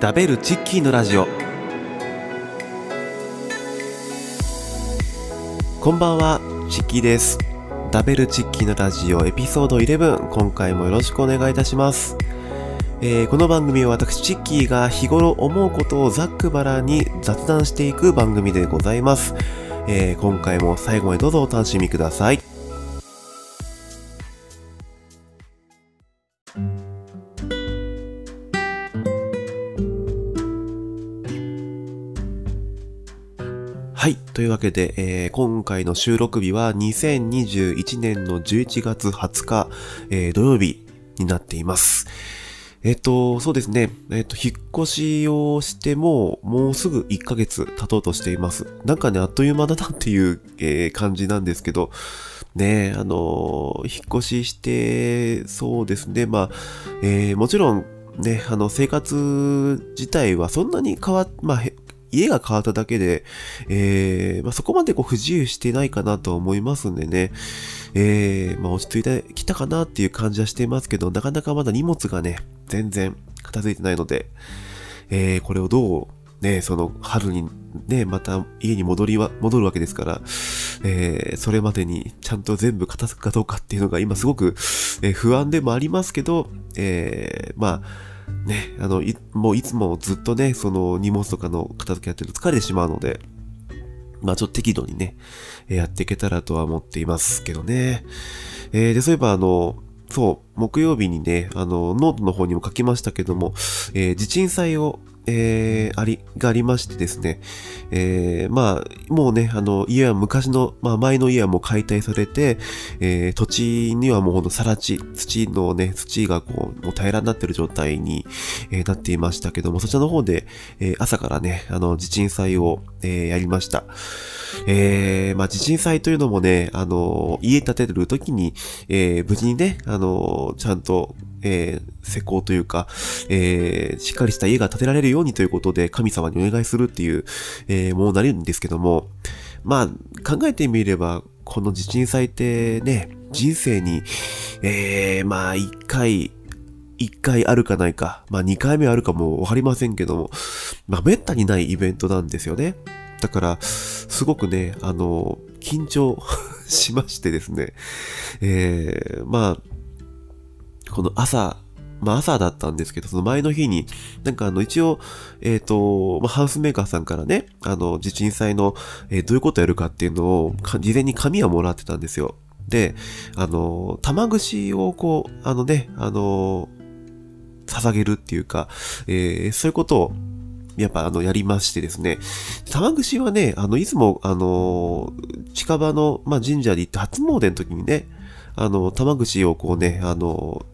食べるチッキーのラジオ。こんばんはチッキーです。食べるチッキーのラジオエピソード11今回もよろしくお願いいたします。えー、この番組は私チッキーが日頃思うことをざっくばらに雑談していく番組でございます、えー、今回も最後までどうぞお楽しみください。というわけで、えー、今回の収録日は2021年の11月20日、えー、土曜日になっています。えっ、と、そうですね。えっ、と、引っ越しをしても、もうすぐ1ヶ月経とうとしています。なんかね、あっという間だなっていう、えー、感じなんですけど、ねあの引っ越しして、そうですね。まあ、えもちろん、ね、あの、生活自体はそんなに変わっ、まあ、家が変わっただけで、えー、まあ、そこまでこう不自由してないかなと思いますんでね、えー、まあ、落ち着いてきたかなっていう感じはしてますけど、なかなかまだ荷物がね、全然片付いてないので、えー、これをどう、ね、その春にね、また家に戻りは、戻るわけですから、えー、それまでにちゃんと全部片付くかどうかっていうのが今すごく、えー、不安でもありますけど、えー、まあ、ね、あの、い、もういつもずっとね、その荷物とかの片付けやってると疲れてしまうので、まあちょっと適度にね、やっていけたらとは思っていますけどね。えー、で、そういえばあの、そう、木曜日にね、あの、ノートの方にも書きましたけども、えー、地鎮祭をえー、あり、がありましてですね、えー、まあ、もうね、あの、家は昔の、まあ、前の家はもう解体されて、えー、土地にはもうほんとさら地、土のね、土がこう、もう平らになってる状態に、えー、なっていましたけども、そちらの方で、えー、朝からね、あの、地震祭を、えー、やりました。えー、まあ、地震災というのもね、あの、家建てるときに、えー、無事にね、あの、ちゃんと、えー、施工というか、えー、しっかりした家が建てられるようにということで神様にお願いするっていう、えー、ものになるんですけども、まあ、考えてみれば、この地震災ってね、人生に、えー、まあ、一回、一回あるかないか、まあ二回目あるかもわかりませんけども、まあ滅多にないイベントなんですよね。だから、すごくね、あの、緊張 しましてですね、えー、まあ、この朝、まあ朝だったんですけど、その前の日に、なんかあの一応、えっ、と、まあ、ハウスメーカーさんからね、あの、地震災の、え、どういうことやるかっていうのを、事前に紙はもらってたんですよ。で、あの、玉串をこう、あのね、あの、捧げるっていうか、えー、そういうことを、やっぱあの、やりましてですね。玉串はね、あの、いつも、あの、近場の、まあ、神社に行って初詣の時にね、あの、玉串をこうね、あの、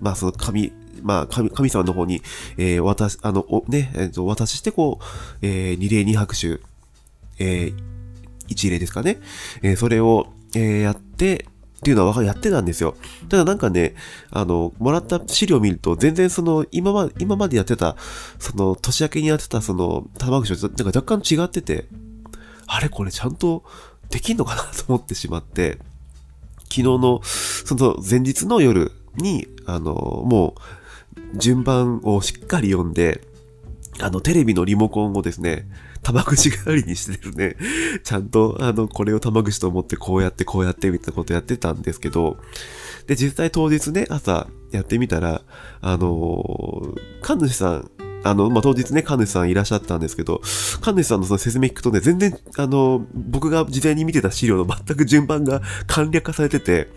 まあ、その神、まあ、神神様の方に、えー、渡し、あの、おね、えっ、ー、と、渡して、こう、えー、二礼二拍手、えー、一礼ですかね。えー、それを、えー、やって、っていうのはやってたんですよ。ただなんかね、あの、もらった資料を見ると、全然その、今まで、今までやってた、その、年明けにやってた、その、玉串と、なんか若干違ってて、あれこれちゃんとできんのかな？と思ってしまって、昨日の、その前日の夜に、あの、もう、順番をしっかり読んで、あの、テレビのリモコンをですね、玉串代わりにしてるね、ちゃんと、あの、これを玉串と思ってこうやってこうやってみたいなことやってたんですけど、で、実際当日ね、朝やってみたら、あの神主さん、あの、まあ、当日ね、神主さんいらっしゃったんですけど、神主さんのその説明聞くとね、全然、あの、僕が事前に見てた資料の全く順番が簡略化されてて、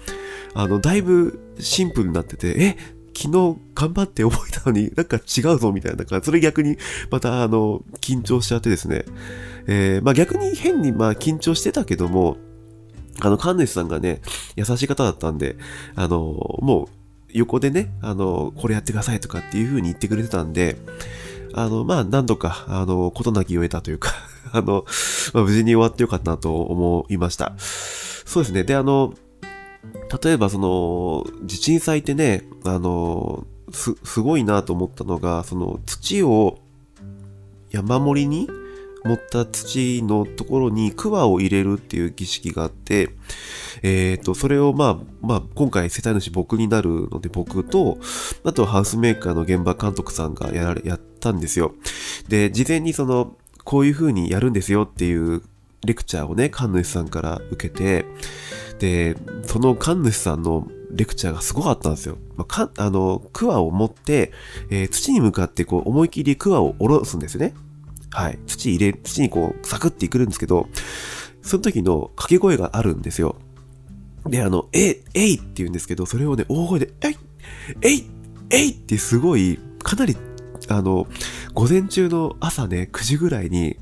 あの、だいぶシンプルになってて、え、昨日頑張って覚えたのになんか違うぞみたいな感じ、それ逆にまたあの、緊張しちゃってですね。えー、まあ逆に変にまあ緊張してたけども、あの、神主さんがね、優しい方だったんで、あの、もう横でね、あの、これやってくださいとかっていう風に言ってくれてたんで、あの、まあ、何度か、あの、ことなきを得たというか あの、まあ、無事に終わってよかったなと思いました。そうですね。で、あの、例えばその、地震祭ってね、あの、す、すごいなと思ったのが、その土を山盛りに持った土のところに桑を入れるっていう儀式があって、えっ、ー、と、それをまあ、まあ、今回世帯主僕になるので僕と、あとハウスメーカーの現場監督さんがやられ、や、ったんですよ。で、事前にその、こういう風にやるんですよっていうレクチャーをね、神主さんから受けて、で、その神主さんのレクチャーがすごかったんですよ。まあ、あの、クワを持って、えー、土に向かってこう思い切りクワを下ろすんですよね。はい。土入れ、土にこう、サクっていくんですけど、その時の掛け声があるんですよ。で、あの、え、えいって言うんですけど、それをね、大声で、えいえいえいってすごい、かなり、あの、午前中の朝ね、9時ぐらいに、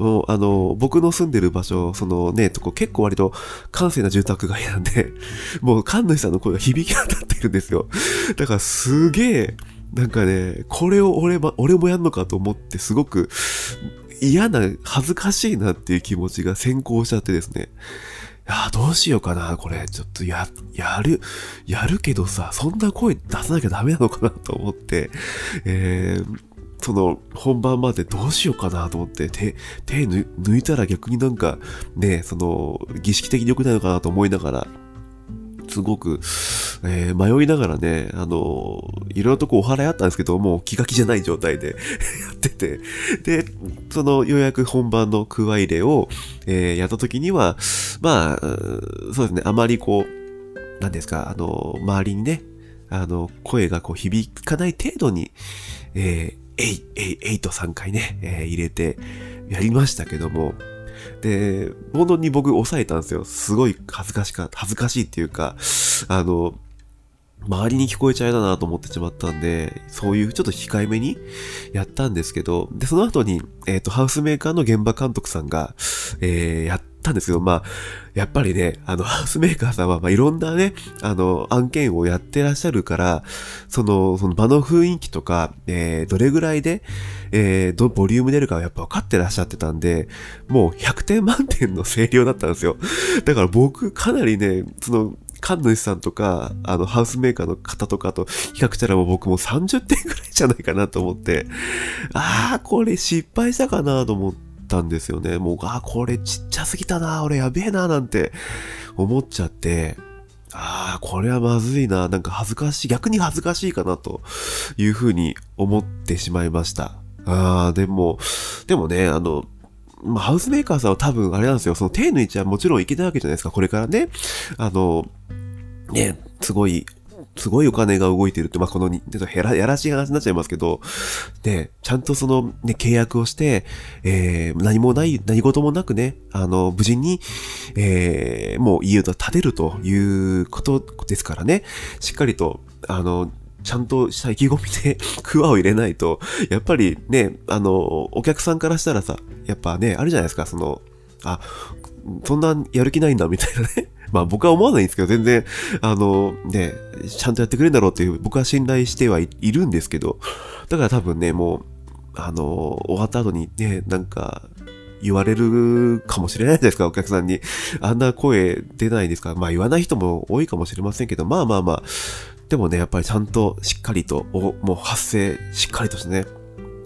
もう、あの、僕の住んでる場所、そのね、とこ結構割と閑静な住宅街なんで、もう神主さんの声が響き渡ってるんですよ。だからすげえ、なんかね、これを俺も、俺もやんのかと思ってすごく嫌な、恥ずかしいなっていう気持ちが先行しちゃってですね。いやどうしようかな、これ。ちょっとや、やる、やるけどさ、そんな声出さなきゃダメなのかなと思って、えー、その本番までどうしようかなと思って手、手抜いたら逆になんかね、その儀式的に良くないのかなと思いながら、すごく、えー、迷いながらね、あの、いろいろとこうお祓いあったんですけど、もう気が気じゃない状態で やってて、で、そのようやく本番のクワ入れを、えー、やった時には、まあ、そうですね、あまりこう、何ですか、あの、周りにね、あの、声がこう響かない程度に、えー、えい、えい、えいと3回ね、えー、入れてやりましたけども、で、本当に僕抑えたんですよ。すごい恥ずかしか、恥ずかしいっていうか、あの、周りに聞こえちゃいだなと思ってしまったんで、そういうちょっと控えめにやったんですけど、で、その後に、えっ、ー、と、ハウスメーカーの現場監督さんが、えー、やったんですけど、まあ、やっぱりね、あの、ハウスメーカーさんは、まあ、いろんなね、あの、案件をやってらっしゃるから、その、その場の雰囲気とか、えー、どれぐらいで、えー、ど、ボリューム出るかはやっぱ分かってらっしゃってたんで、もう100点満点の声量だったんですよ。だから僕、かなりね、その、神主さんとか、あの、ハウスメーカーの方とかと比較したらもう僕も30点ぐらいじゃないかなと思って、ああ、これ失敗したかなと思ってたんですよね。もう、あ、これちっちゃすぎたな、俺やべえな、なんて思っちゃって、ああ、これはまずいな。なんか恥ずかしい、逆に恥ずかしいかなというふうに思ってしまいました。ああ、でも、でもね、あの、ま、ハウスメーカーさんは多分あれなんですよ。その手抜いちゃもちろんいけないわけじゃないですか。これからね。あの、ね、すごい、すごいお金が動いてるって、まあ、このに、ちょっとへら、やらしい話になっちゃいますけど、ね、ちゃんとその、ね、契約をして、えー、何もない、何事もなくね、あの、無事に、えー、もう家を建てるということですからね、しっかりと、あの、ちゃんとした意気込みで クワを入れないと、やっぱりね、あの、お客さんからしたらさ、やっぱね、あるじゃないですか、その、あ、そんなやる気ないんだ、みたいなね。まあ僕は思わないんですけど、全然、あの、ね、ちゃんとやってくれるんだろうっていう、僕は信頼してはいるんですけど、だから多分ね、もう、あの、終わった後にね、なんか、言われるかもしれないじゃないですか、お客さんに。あんな声出ないですかまあ言わない人も多いかもしれませんけど、まあまあまあ、でもね、やっぱりちゃんとしっかりと、もう発声しっかりとしてね、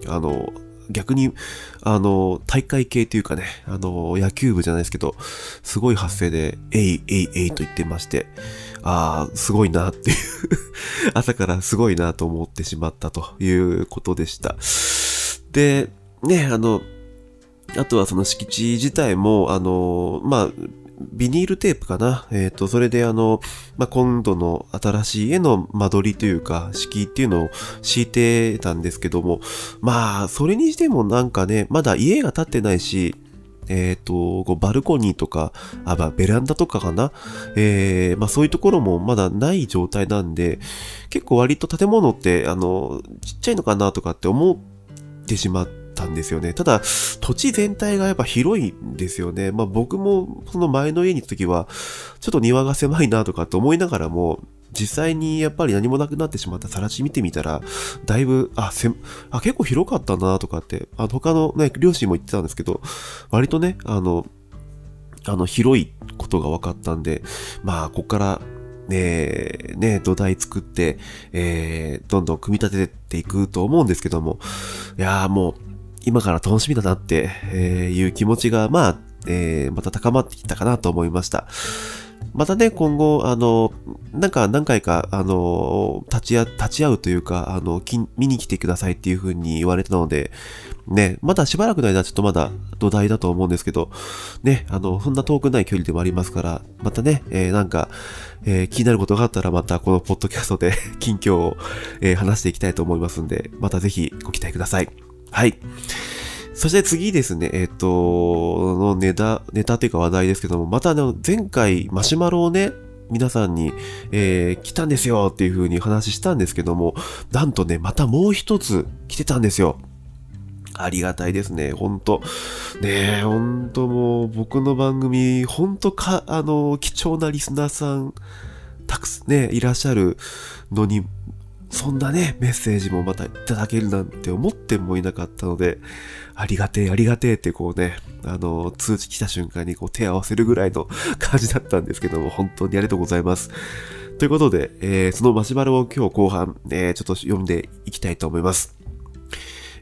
あの、逆に、あの、大会系というかね、あの、野球部じゃないですけど、すごい発声で、えい、えい、えいと言ってまして、ああ、すごいなっていう 朝からすごいなと思ってしまったということでした。で、ね、あの、あとはその敷地自体も、あの、まあ、ビニールテープかな。えっ、ー、と、それであの、まあ、今度の新しい絵の間取りというか、敷居っていうのを敷いてたんですけども、まあ、それにしてもなんかね、まだ家が建ってないし、えっ、ー、と、こうバルコニーとか、あ、まあ、ベランダとかかな。えー、まあそういうところもまだない状態なんで、結構割と建物って、あの、ちっちゃいのかなとかって思ってしまって、たんですよね。ただ、土地全体がやっぱ広いんですよね。まあ僕もその前の家に行った時は、ちょっと庭が狭いなとかって思いながらも、実際にやっぱり何もなくなってしまった更地見てみたら、だいぶ、あ、せあ結構広かったなとかって、あの他のね、両親も言ってたんですけど、割とね、あの、あの、広いことが分かったんで、まあ、ここからね、ね、土台作って、えー、どんどん組み立てていくと思うんですけども、いやーもう、今から楽しみだなっていう気持ちが、まあ、えー、また高まってきたかなと思いました。またね、今後、あの、なんか何回か、あの、立ち会、立ち会うというか、あの、見に来てくださいっていう風に言われたので、ね、まだしばらくの間ちょっとまだ土台だと思うんですけど、ね、あの、そんな遠くない距離でもありますから、またね、えー、なんか、えー、気になることがあったらまたこのポッドキャストで 近況を、えー、話していきたいと思いますんで、またぜひご期待ください。はい。そして次ですね、えっ、ー、と、のネタ、ネタというか話題ですけども、またあの、前回マシュマロをね、皆さんに、えー、来たんですよっていう風に話したんですけども、なんとね、またもう一つ来てたんですよ。ありがたいですね。ほんと。ねえ、ほんともう僕の番組、ほんとか、あの、貴重なリスナーさん、たくさんね、いらっしゃるのに、そんなね、メッセージもまたいただけるなんて思ってもいなかったので、ありがてえ、ありがてえってこうね、あの、通知来た瞬間にこう手合わせるぐらいの 感じだったんですけども、本当にありがとうございます。ということで、えー、そのマシュマロを今日後半、えー、ちょっと読んでいきたいと思います。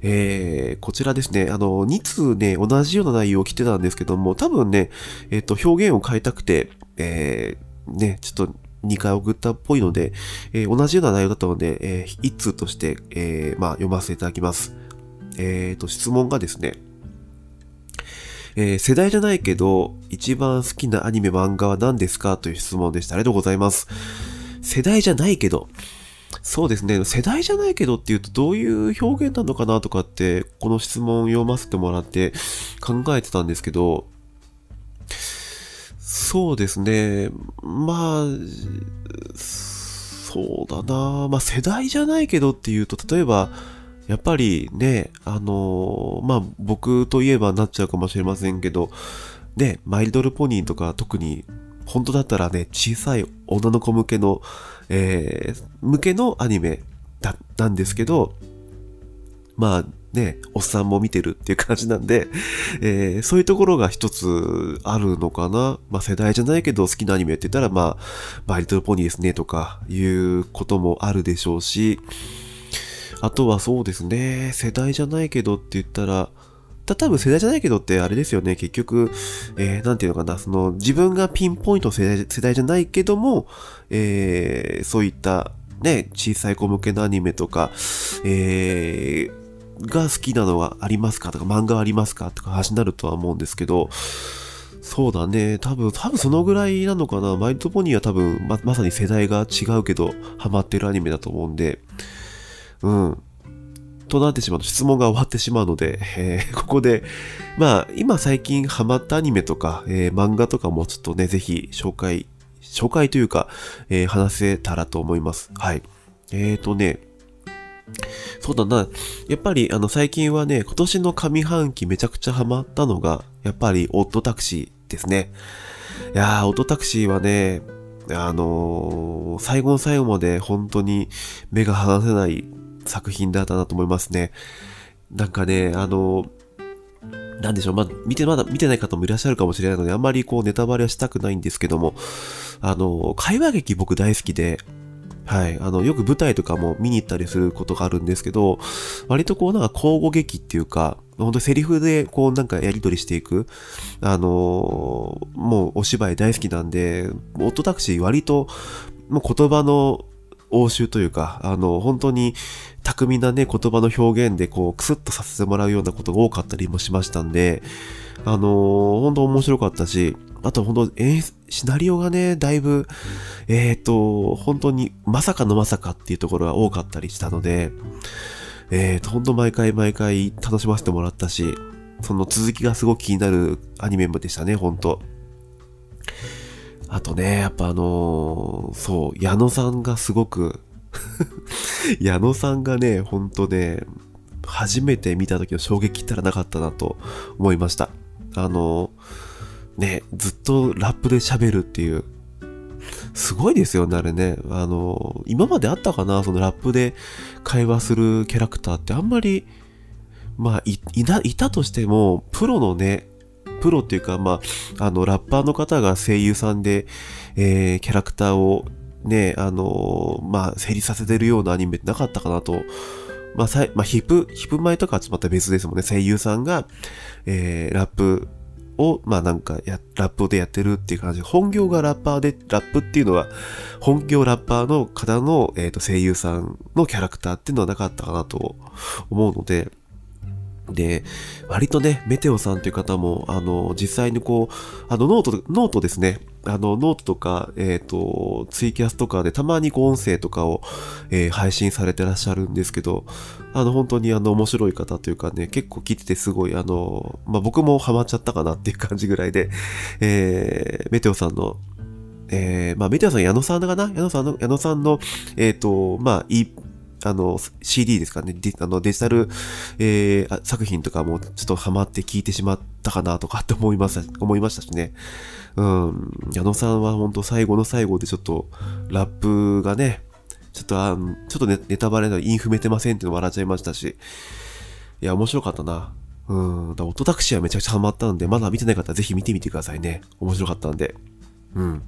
えー、こちらですね、あの、2通ね、同じような内容を来てたんですけども、多分ね、えっ、ー、と、表現を変えたくて、えー、ね、ちょっと2回送ったっぽいので、えー、同じような内容だったので、えー、1通として、えー、まあ、読ませていただきます。えっ、と、質問がですね、え、世代じゃないけど、一番好きなアニメ漫画は何ですか？という質問でした。ありがとうございます。世代じゃないけど、そうですね。世代じゃないけどっていうとどういう表現なのかなとかって、この質問を読ませてもらって考えてたんですけど、そうですね。まあ、そうだな。まあ世代じゃないけどっていうと、例えば、やっぱりね、あのまあ僕といえばなっちゃうかもしれませんけど、ね、マイルドルポニーとか特に本当だったらね、小さい女の子向けの、えー、向けのアニメだ、なんですけど、まあね、おっさんも見てるっていう感じなんで、えー、そういうところが一つあるのかな。まあ世代じゃないけど好きなアニメって言ったら、まあ、バイリトルポニーですねとかいうこともあるでしょうし、あとはそうですね、世代じゃないけどって言ったら、た多分世代じゃないけどってあれですよね。結局、えー、なんていうのかな、その自分がピンポイント世代世代じゃないけども、えー、そういったね、小さい子向けのアニメとか、えー、が好きなのはありますか？とか、漫画ありますか？とか話になるとは思うんですけど、そうだね。多分、多分そのぐらいなのかな。マインドポニーは多分ま、まさに世代が違うけど、ハマってるアニメだと思うんで、うん。となってしまうと質問が終わってしまうので、えー、ここで、まあ、今最近ハマったアニメとか、えー、漫画とかもちょっとね、ぜひ紹介、紹介というか、えー、話せたらと思います。はい。えーとね、そうだな。やっぱり、あの、最近はね、今年の上半期めちゃくちゃハマったのが、やっぱり、オットタクシーですね。いやー、オットタクシーはね、あのー、最後の最後まで本当に目が離せない作品だったなと思いますね。なんかね、あの、なんでしょう、まあ、見て、まだ見てない方もいらっしゃるかもしれないので、あんまりこうネタバレはしたくないんですけども、あの、会話劇僕大好きで、はい。あの、よく舞台とかも見に行ったりすることがあるんですけど、割とこうなんか交互劇っていうか、本当セリフでこうなんかやり取りしていく、あのもうお芝居大好きなんで、オットタクシー割と、もう言葉の応酬というか、あの、本当に巧みなね、言葉の表現でこう、クスッとさせてもらうようなことが多かったりもしましたんで、あの、本当面白かったし、あと本当、えー、シナリオがね、だいぶ、えっ、ー、と、本当にまさかのまさかっていうところが多かったりしたので、えっ、ー、と、本当毎回毎回楽しませてもらったし、その続きがすごく気になるアニメでしたね、本当。あとね、やっぱあのー、そう、矢野さんがすごく 矢野さんがね、ほんとね、初めて見た時の衝撃ったらなかったなと思いました。あのー、ね、ずっとラップで喋るっていう、すごいですよね、あれね。あのー、今まであったかな、そのラップで会話するキャラクターってあんまり、まあ、い、いな、いたとしても、プロのね、プロっていうか、まあ、あの、ラッパーの方が声優さんで、えー、キャラクターをね、あのー、まあ、成立させてるようなアニメってなかったかなと。まあ、さ、まあ、ヒップ、ヒップ前とかはまた別ですもんね。声優さんが、えー、ラップを、まあなんかや、ラップでやってるっていう感じで、本業がラッパーで、ラップっていうのは、本業ラッパーの方の、えっ、ー、と、声優さんのキャラクターっていうのはなかったかなと思うので、で、割とね、メテオさんという方も、あの、実際にこう、あの、 note、note ですね。あの、ノートとか、えっ、ー、と、ツイキャスとかでたまにこう音声とかを、えー、配信されてらっしゃるんですけど、あの、本当にあの、面白い方というかね、結構聞いててすごい、あの、まあ、僕もハマっちゃったかなっていう感じぐらいで、えー、メテオさんの、えー、まあ、メテオさん矢野さんだかな？矢野さんの、矢野さんの、えっ、ー、と、まあ、あの、CD ですかね、デあのデジタル、えー、作品とかもちょっとハマって聞いてしまったかなとかって思いました、思いましたしね。うん、矢野さんは本当最後の最後でちょっとラップがね、ちょっとあのちょっとネネタバレのインフめてませんっていうの笑っちゃいましたし、いや、面白かったな。うん、だオトタクシーはめちゃくちゃハマったんで、まだ見てない方はぜひ見てみてくださいね。面白かったんで。うん。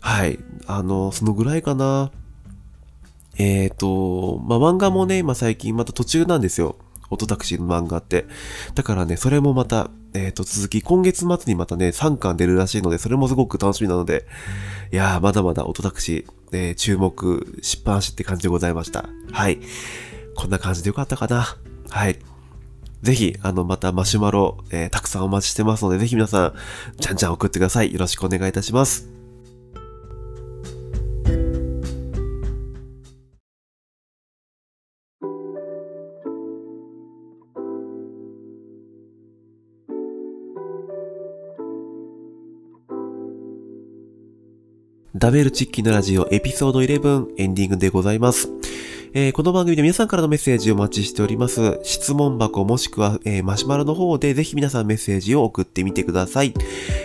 はい。あの、そのぐらいかな。えっ、ー、と、まあ、漫画もね、今最近また途中なんですよ。オトタクシーの漫画って。だからね、それもまた、えっ、ー、と、続き、今月末にまたね、3巻出るらしいので、それもすごく楽しみなので、いやー、まだまだオトタクシー、えー、注目、出版しって感じでございました。はい。こんな感じでよかったかな。はい。ぜひ、あの、またマシュマロ、えー、たくさんお待ちしてますので、ぜひ皆さん、じゃんじゃん送ってください。よろしくお願いいたします。ダベルチッキーのラジオエピソード11エンディングでございます。えー、この番組で皆さんからのメッセージをお待ちしております。質問箱もしくは、えー、マシュマロの方でぜひ皆さんメッセージを送ってみてください。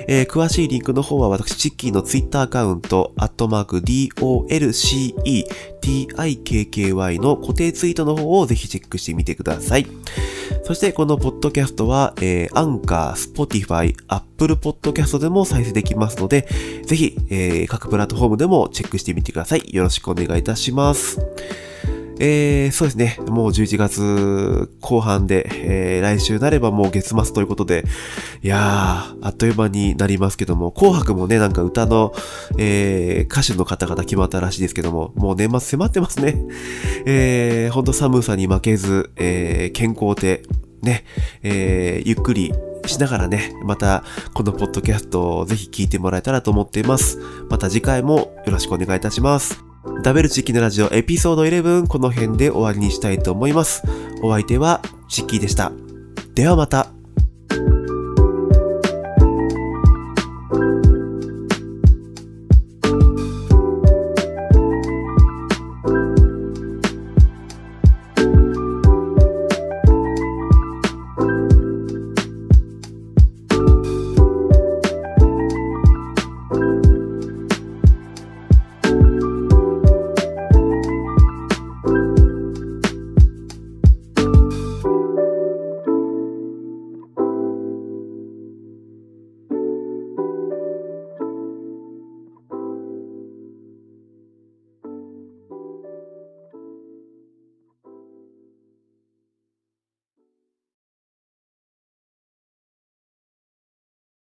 えー、詳しいリンクの方は私、チッキーのツイッターアカウント、アットマーク DOLCETIKKY の固定ツイートの方をぜひチェックしてみてください。そしてこのポッドキャストは、えー、 Anchor、Spotify、Apple Podcast でも再生できますので、ぜひ、えー、各プラットフォームでもチェックしてみてください。よろしくお願いいたします。えー、そうですね。もう11月後半で、えー、来週なればもう月末ということで、いやー、あっという間になりますけども、紅白もね、なんか歌の、えー、歌手の方々決まったらしいですけども、もう年末迫ってますね。えー、ほんと寒さに負けず、えー、健康で、ね、えー、ゆっくりしながらね、またこのポッドキャストをぜひ聞いてもらえたらと思っています。また次回もよろしくお願いいたします。ダベルチッキのラジオエピソード11この辺で終わりにしたいと思います。お相手はチッキーでした。ではまた。